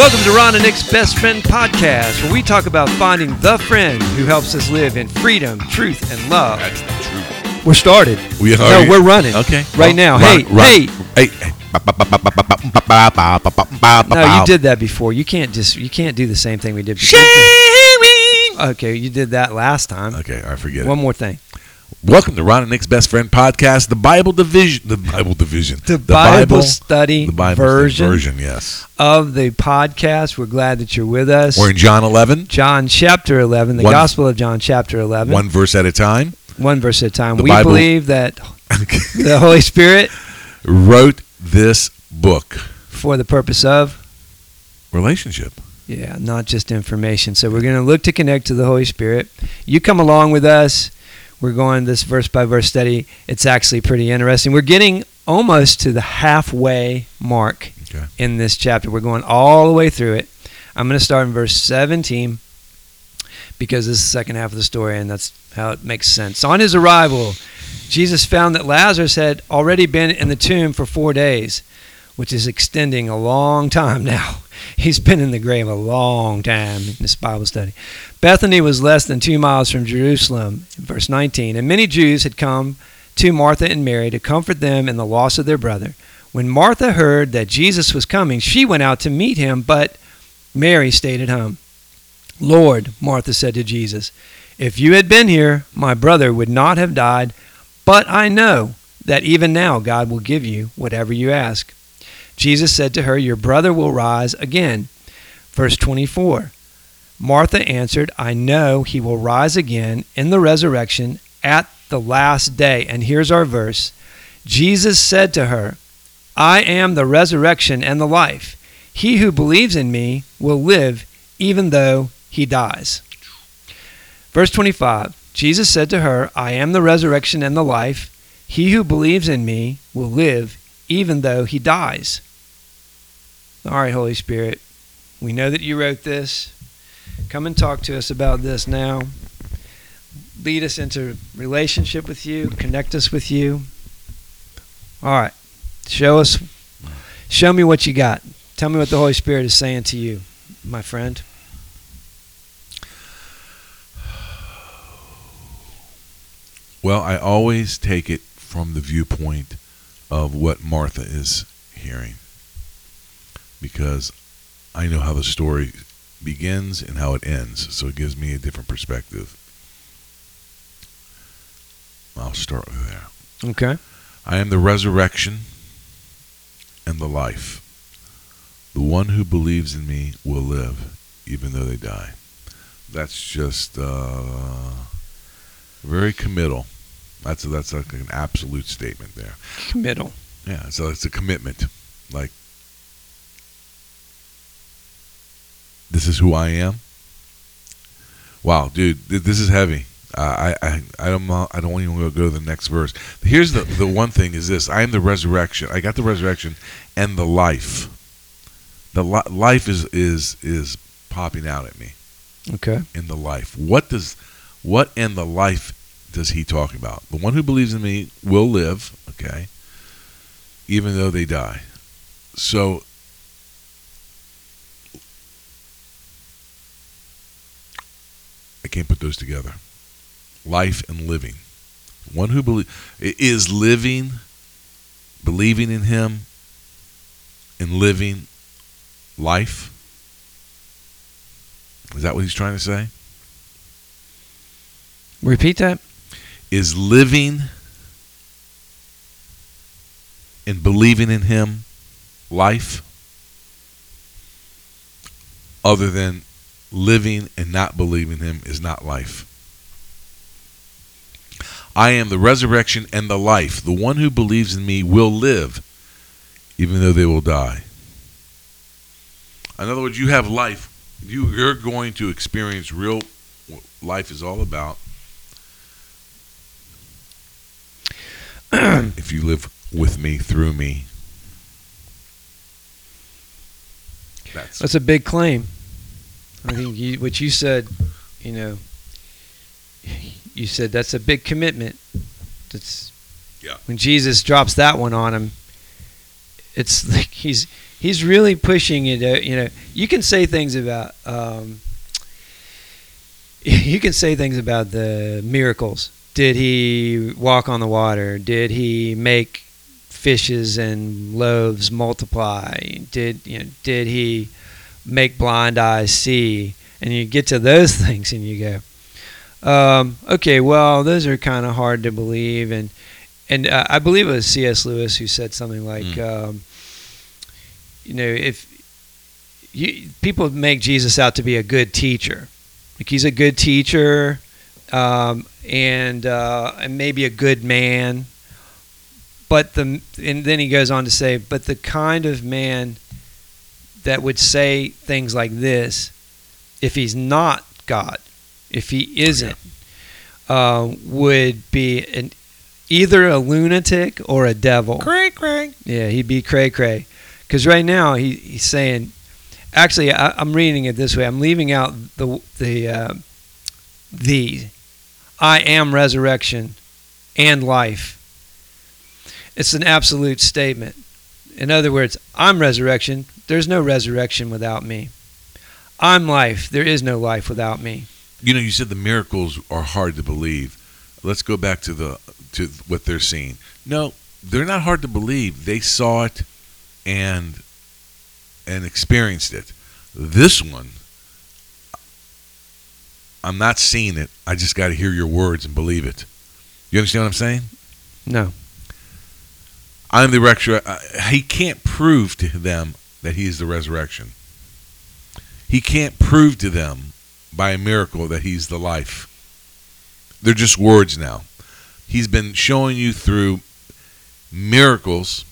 Welcome to Ron and Nick's Best Friend Podcast, where we talk about finding the friend who helps us live in freedom, truth, and love. That's the truth. We're started. We no, are- we're running. Okay. Right now. run- hey, run- hey. Hey. hey. No, you did that before. You can't just you can't do the same thing we did before. Okay, you did that last time. Okay, I forget One it. more thing. Welcome to Ron and Nick's Best Friend Podcast, the Bible division, the Bible division, The, Bible, study the Bible version, version. Yes, of the podcast. We're glad that you're with us. we're in John 11, John chapter 11, the One- Gospel of John chapter 11. one verse at a time. One verse at a time. The we Bible- believe that the Holy Spirit, Wrote this book, for the purpose of relationship. Yeah, not just information. So we're going to look to connect to the Holy Spirit. You come along with us. We're going this verse by verse study. It's actually pretty interesting. We're getting almost to the halfway mark Okay. in this chapter. We're going all the way through it. I'm going to start in verse 17 because this is the second half of the story and that's how it makes sense. On his arrival, Jesus found that Lazarus had already been in the tomb for four days, which is extending a long time now. He's been in the grave a long time in this Bible study. Bethany was less than two miles from Jerusalem, verse 19, and many Jews had come to Martha and Mary to comfort them in the loss of their brother. When Martha heard that Jesus was coming, she went out to meet him, but Mary stayed at home. Lord, Martha said to Jesus, if you had been here, my brother would not have died, but I know that even now God will give you whatever you ask. Jesus said to her, Your brother will rise again. Verse 24 Martha answered, I know he will rise again in the resurrection at the last day. And here's our verse Jesus said to her, I am the resurrection and the life. He who believes in me will live even though he dies. Verse 25 Jesus said to her, I am the resurrection and the life. He who believes in me will live even though he dies. All right, Holy Spirit, we know that you wrote this. Come and talk to us about this now. Lead us into relationship with you, connect us with you. All right. Show us show me what you got. Tell me what the Holy Spirit is saying to you, my friend. Well, I always take it from the viewpoint of what Martha is hearing because I know how the story begins and how it ends, so it gives me a different perspective. I'll start with there. Okay. I am the resurrection and the life. The one who believes in me will live, even though they die. That's just uh, very committal. That's that's like an absolute statement there. Committal. Yeah, so it's a commitment. Like this is who I am. Wow, dude, th- this is heavy. Uh, I I I don't I don't even want to go to the next verse. Here's the the one thing is this: I am the resurrection. I got the resurrection and the life. The li- life is is is popping out at me Okay. in the life. What does what and the life does he talk about? The one who believes in me will live, okay, even though they die. So can't put those together. Life and living. One who believe is living, believing in him, and living life. Is that what he's trying to say? Repeat that. is living and believing in him life other than living and not believing him is not life. I am the resurrection and the life. The one who believes in me will live even though they will die. In other words, you have life. You, you're going to experience real what life is all about if you live with me through me. That's That's a big claim. I think you, what you said, you know, you said that's a big commitment. That's Yeah. When Jesus drops that one on him, it's like he's he's really pushing it. uh, You know, you can say things about um, you can say things about the miracles. Did he walk on the water? Did he make fishes and loaves multiply? Did you know? Did he make blind eyes see? And you get to those things and you go, um, okay, well, those are kind of hard to believe. And and uh, I believe it was C.S. Lewis who said something like, Mm. um, you know, if you, people make Jesus out to be a good teacher, like he's a good teacher, um, and uh, and maybe a good man, but the and then he goes on to say, but the kind of man that would say things like this, if he's not God, if he isn't, uh, would be an either a lunatic or a devil. Crank, crank. Yeah, he'd be cray cray. Because right now he, he's saying, actually, I, I'm reading it this way. I'm leaving out the the uh, the I am resurrection and life. It's an absolute statement. In other words, I'm resurrection. There's no resurrection without me. I'm life. There is no life without me. You know, you said the miracles are hard to believe. Let's go back to the to what they're seeing. No, they're not hard to believe. They saw it and and experienced it. This one, I'm not seeing it. I just got to hear your words and believe it. You understand what I'm saying? No. I'm the resurrection. He can't prove to them that he is the resurrection. He can't prove to them by a miracle that he's the life. They're just words now. He's been showing you through miracles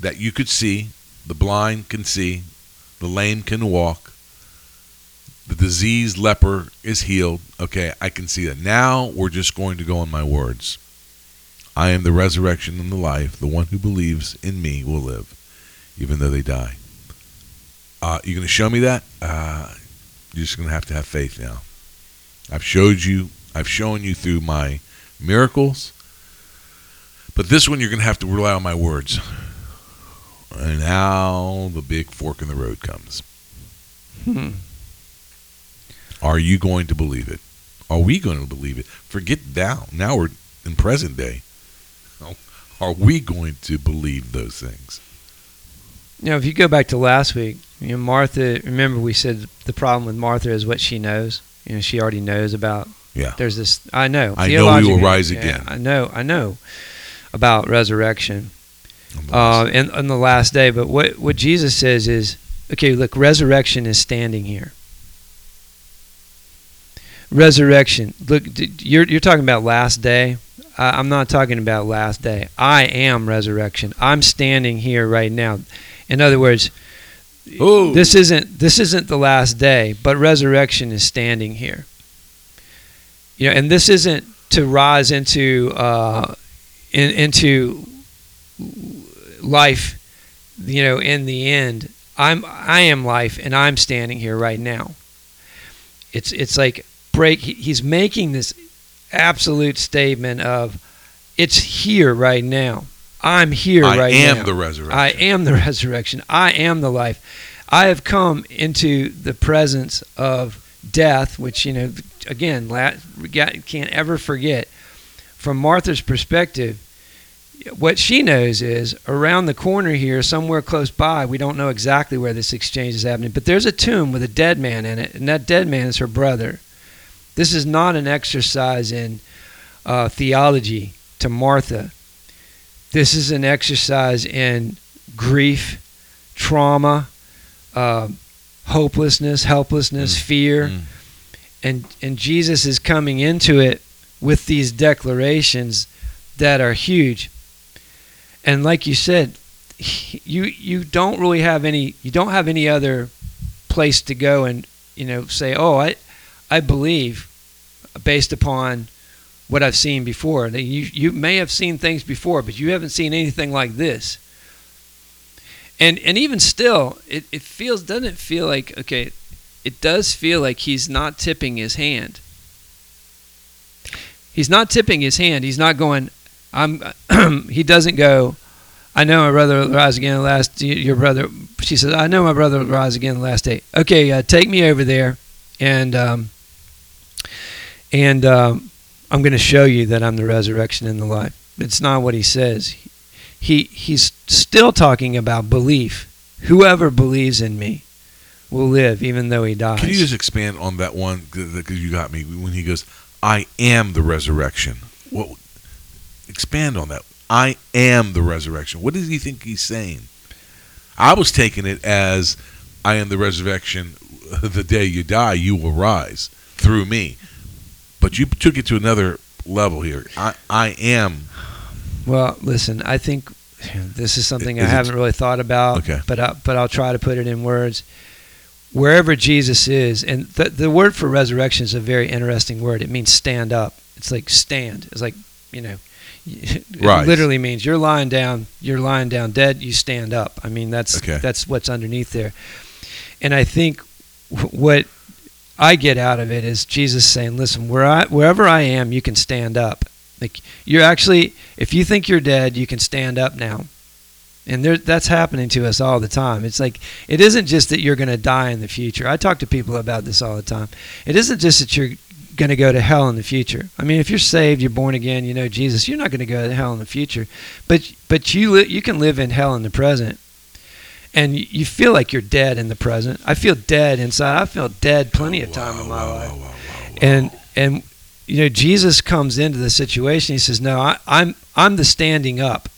that you could see. The blind can see, the lame can walk, the diseased leper is healed. Okay, I can see that. Now we're just going to go on my words. I am the resurrection and the life. The one who believes in me will live, even though they die. Uh, you going to show me that? Uh, you're just going to have to have faith now. I've showed you. I've shown you through my miracles. But this one, you're going to have to rely on my words. And now the big fork in the road comes. Hmm. Are you going to believe it? Are we going to believe it? Forget now. Now we're in present day. Are we going to believe those things? Now, if you go back to last week, you know, Martha, remember we said the problem with Martha is what she knows. You know, she already knows about. Yeah. There's this, I know. I know we will rise yeah, again. I know, I know about resurrection On uh, and on the last day. But what, what Jesus says is, okay, look, resurrection is standing here. Resurrection. Look, you're, you're talking about last day. I, I'm not talking about last day. I am resurrection. I'm standing here right now. In other words, Oh. this isn't this isn't the last day, but resurrection is standing here. You know, and this isn't to rise into uh, in, into life. You know, in the end, I'm I am life, and I'm standing here right now. It's it's like break. he- He's making this absolute statement of, it's here right now. I'm here I right am the resurrection. I am the resurrection. I am the life. I have come into the presence of death, which, you know, again, la- we got- can't ever forget. From Martha's perspective, what she knows is around the corner here, somewhere close by, we don't know exactly where this exchange is happening, but there's a tomb with a dead man in it, and that dead man is her brother. This is not an exercise in uh, theology to Martha. This is an exercise in grief, trauma, uh, hopelessness, helplessness, Mm. fear, Mm. and and Jesus is coming into it with these declarations that are huge. And like you said, you you don't really have any you don't have any other place to go and you know say, "Oh, I I believe based upon what I've seen before." You you may have seen things before, but you haven't seen anything like this. And and even still, it, it feels doesn't it feel like okay, it does feel like he's not tipping his hand. He's not tipping his hand. He's not going. I'm. he doesn't go. I know my brother will rise again last. Your brother, she says, I know my brother will rise again the last day. Okay, uh, take me over there, and um, and um, I'm going to show you that I'm the resurrection and the life. It's not what he says. He he's still talking about belief. Whoever believes in me will live, even though he dies. Can you just expand on that one? Because you got me when he goes, "I am the resurrection." What? Expand on that. I am the resurrection. What does he think he's saying? I was taking it as, "I am the resurrection. The day you die, you will rise through me." But you took it to another level here. I, I am. Well, listen, I think this is something Is I haven't really thought about, Okay. but I, but I'll try to put it in words. Wherever Jesus is, and the the word for resurrection is a very interesting word. It means stand up. It's like stand. It's like you know, it Right. literally means you're lying down. You're lying down dead. You stand up. I mean that's Okay. that's what's underneath there. And I think what I get out of it is Jesus saying, "Listen, where I, wherever I am, you can stand up. Like you're actually, if you think you're dead, you can stand up now." And there, that's happening to us all the time. It's like it isn't just that you're going to die in the future. I talk to people about this all the time. It isn't just that you're going to go to hell in the future. I mean, if you're saved, you're born again, you know Jesus, you're not going to go to hell in the future. But but you li- you can live in hell in the present. And you- you feel like you're dead in the present. I feel dead inside. I feel dead plenty of time Wow, in my wow, life wow, and and you know Jesus comes into the situation. He says, "No, I, I'm I'm the standing up.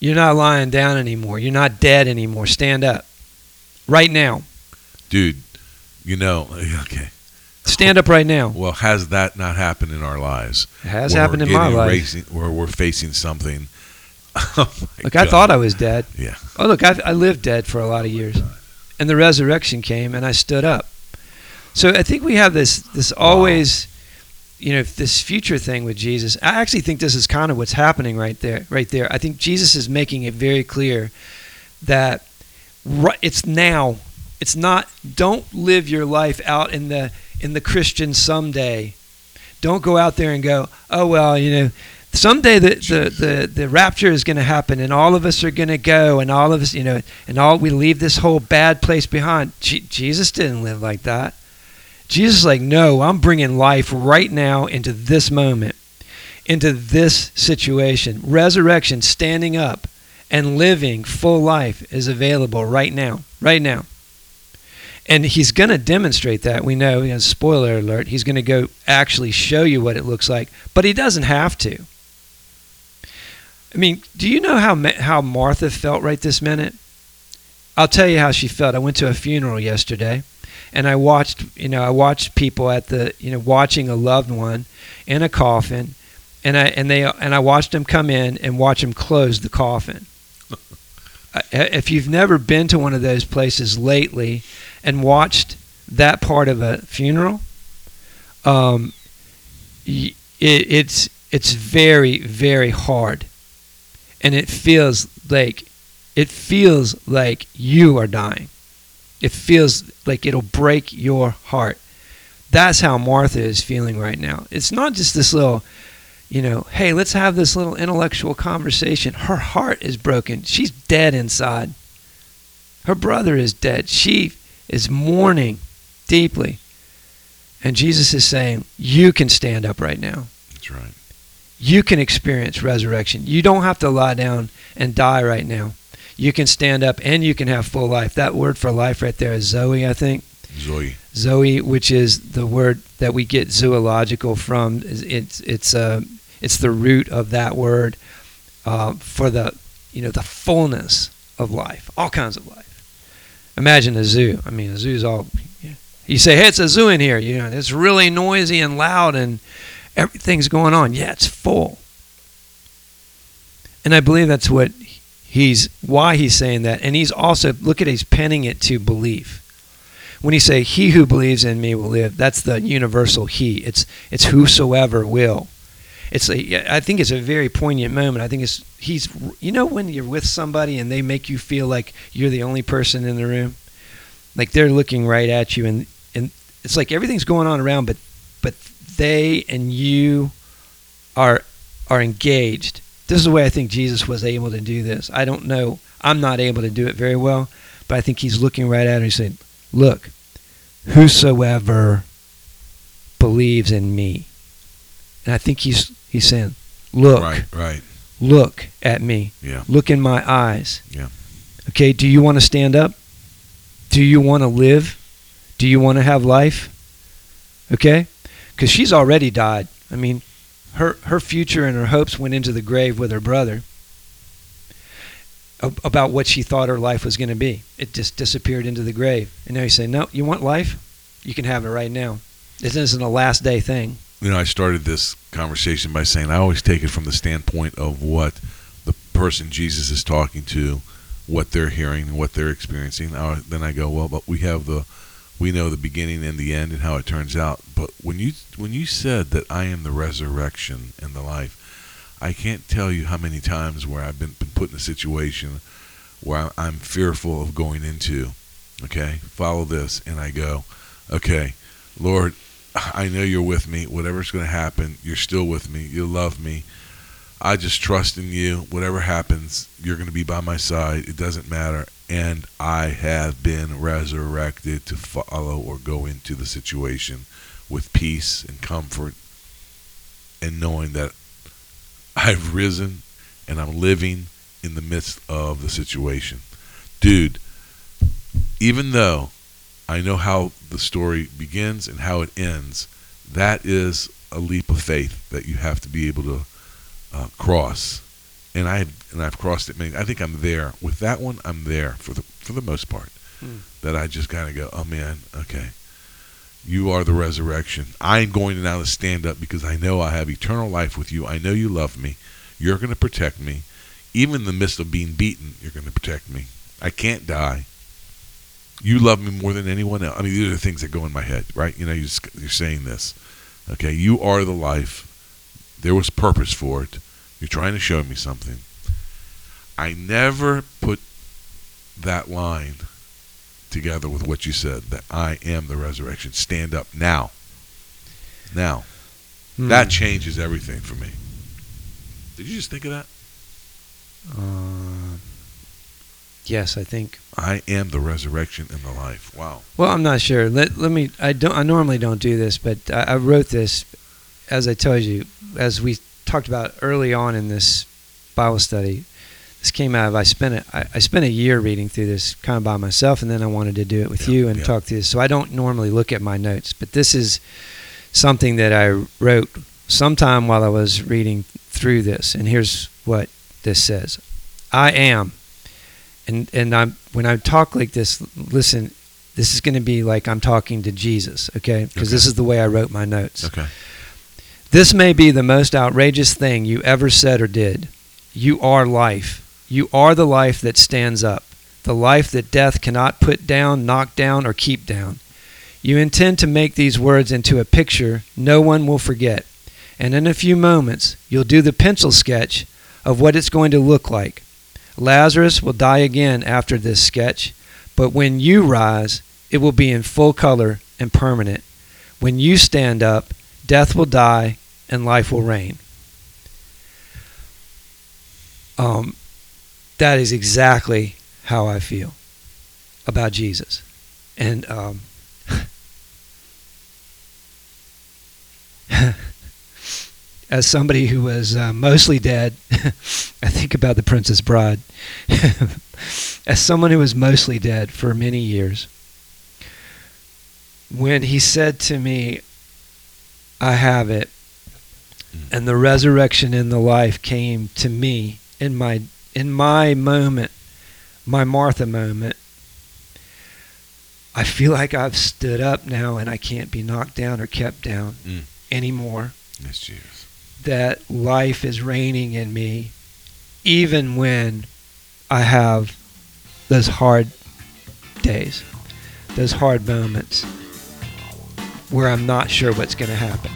You're not lying down anymore. You're not dead anymore. Stand up, right now. dude, you know, okay. Stand up right now." Well, has that not happened in our lives? It has happened in my life. Racing, where we're facing something. Oh my Look, I thought I was dead. Yeah. Oh, look, I, I lived dead for a lot of years, and the resurrection came, and I stood up. So I think we have this this always, you know, this future thing with Jesus. I actually think this is kind of what's happening right there. Right there, I think Jesus is making it very clear that it's now. It's not. Don't live your life out in the in the Christian someday. Don't go out there and go, oh well, you know, someday the the, the, the rapture is going to happen and all of us are going to go and all of us you know and all we leave this whole bad place behind. Je- jesus didn't live like that. Jesus is like no i'm bringing life right now into this moment into this situation. Resurrection standing up and living full life is available right now right now. And he's going to demonstrate that. We know you know, spoiler alert he's going to go actually show you what it looks like but he doesn't have to I mean, do you know how how Martha felt right this minute? I'll tell you how she felt. I went to a funeral yesterday, and I watched, you know, I watched people at the, you know, watching a loved one in a coffin, and I and they and I watched them come in and watch them close the coffin. If you've never been to one of those places lately and watched that part of a funeral, um, it, it's it's very very hard and it feels like it feels like you are dying. It feels like it'll break your heart. That's how martha is feeling right now. It's not just this little you know hey let's have this little intellectual conversation. Her heart is broken. She's dead inside. Her brother is dead. She is mourning deeply. And jesus is saying you can stand up right now. That's right. You can experience resurrection. You don't have to lie down and die right now. You can stand up and you can have full life. That word for life right there is Zoe, I think. Zoe. Zoe, which is the word that we get zoological from. It's it's uh, it's the root of that word uh, for the you know the fullness of life, all kinds of life. Imagine a zoo. I mean, a zoo's all. You say, hey, it's a zoo in here. You know, it's really noisy and loud and everything's going on. Yeah, it's full. And I believe that's what he's why he's saying that. And he's also look at he's penning it to belief. When he say he who believes in me will live, that's the universal he. It's it's whosoever will. It's a, I think it's a very poignant moment. I think it's he's you know when you're with somebody and they make you feel like you're the only person in the room, like they're looking right at you and and it's like everything's going on around, but but they and you are are engaged this is the way I think Jesus was able to do this. I don't know. I'm not able to do it very well, but I think he's looking right at her and saying, Look, whosoever believes in me. And I think he's he's saying, Look, Right, right. look at me. Yeah. Look in my eyes. Yeah. Okay, do you want to stand up? Do you want to live? Do you want to have life? Okay? Cuz she's already died. I mean, her her future and her hopes went into the grave with her brother about what she thought her life was going to be. It just disappeared into the grave. And now you say, "No, you want life? You can have it right now." This isn't a last day thing. You know, I started this conversation by saying I always take it from the standpoint of what the person Jesus is talking to, what they're hearing, and what they're experiencing. I, then I go, well, but we have the, we know the beginning and the end and how it turns out. But when you when you said that I am the resurrection and the life, I can't tell you how many times where I've been, been put in a situation where I'm fearful of going into. Okay, follow this, and I go, okay, Lord, I know you're with me. Whatever's going to happen, you're still with me. You love me. I just trust in you. Whatever happens, you're going to be by my side. It doesn't matter. And I have been resurrected to follow or go into the situation with peace and comfort and knowing that I've risen and I'm living in the midst of the situation. Dude, even though I know how the story begins and how it ends. That is a leap of faith that you have to be able to uh, cross. And I and I've crossed it many. I think I'm there with that one. I'm there for the for the most part. Hmm. That I just kind of go, oh man, okay. You are the resurrection. I'm going to now stand up because I know I have eternal life with you. I know you love me. You're going to protect me. Even in the midst of being beaten, you're going to protect me. I can't die you love me more than anyone else. I mean, these are the things that go in my head, right? You know, you're, just, you're saying this. Okay, you are the life. There was purpose for it. You're trying to show me something. I never put that line together with what you said that I am the resurrection. Stand up now. Now. Hmm. That changes everything for me. Did you just think of that? Uh, yes, I think. I am the resurrection and the life. Wow. Well, I'm not sure. Let let me. I don't. I normally don't do this, but I, I wrote this, as I told you, as we talked about early on in this Bible study. This came out of I spent a, I, I spent a year reading through this kind of by myself, and then I wanted to do it with Yeah, you and yeah. talk through this. So I don't normally look at my notes, but this is something that I wrote sometime while I was reading through this. And here's what this says: I am and and I'm when I talk like this, listen, this is going to be like I'm talking to Jesus, okay? Because this is the way I wrote my notes. Okay. This may be the most outrageous thing you ever said or did. You are life. You are the life that stands up, the life that death cannot put down, knock down, or keep down. You intend to make these words into a picture no one will forget, and in a few moments you'll do the pencil sketch of what it's going to look like. Lazarus will die again after this sketch, but when you rise, it will be in full color and permanent. When you stand up, death will die and life will reign. Um, that is exactly how I feel about Jesus. And um, as somebody who was uh, mostly dead, I think about the Princess Bride. as someone who was mostly dead for many years, when he said to me, I have it, and the resurrection and the life came to me in my in my moment, my Martha moment, I feel like I've stood up now and I can't be knocked down or kept down Mm. anymore. Yes, Jesus. That life is reigning in me, even when I have those hard days, those hard moments where I'm not sure what's going to happen.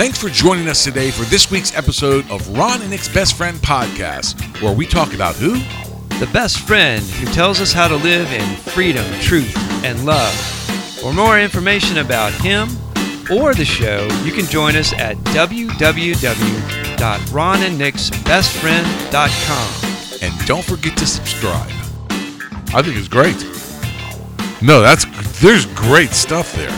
Thanks for joining us today for this week's episode of Ron and Nick's Best Friend podcast, where we talk about who? The best friend who tells us how to live in freedom, truth, and love. For more information about him or the show, you can join us at www www.ronandnicksbestfriend.com. And don't forget to subscribe. I think it's great. No, that's there's great stuff there.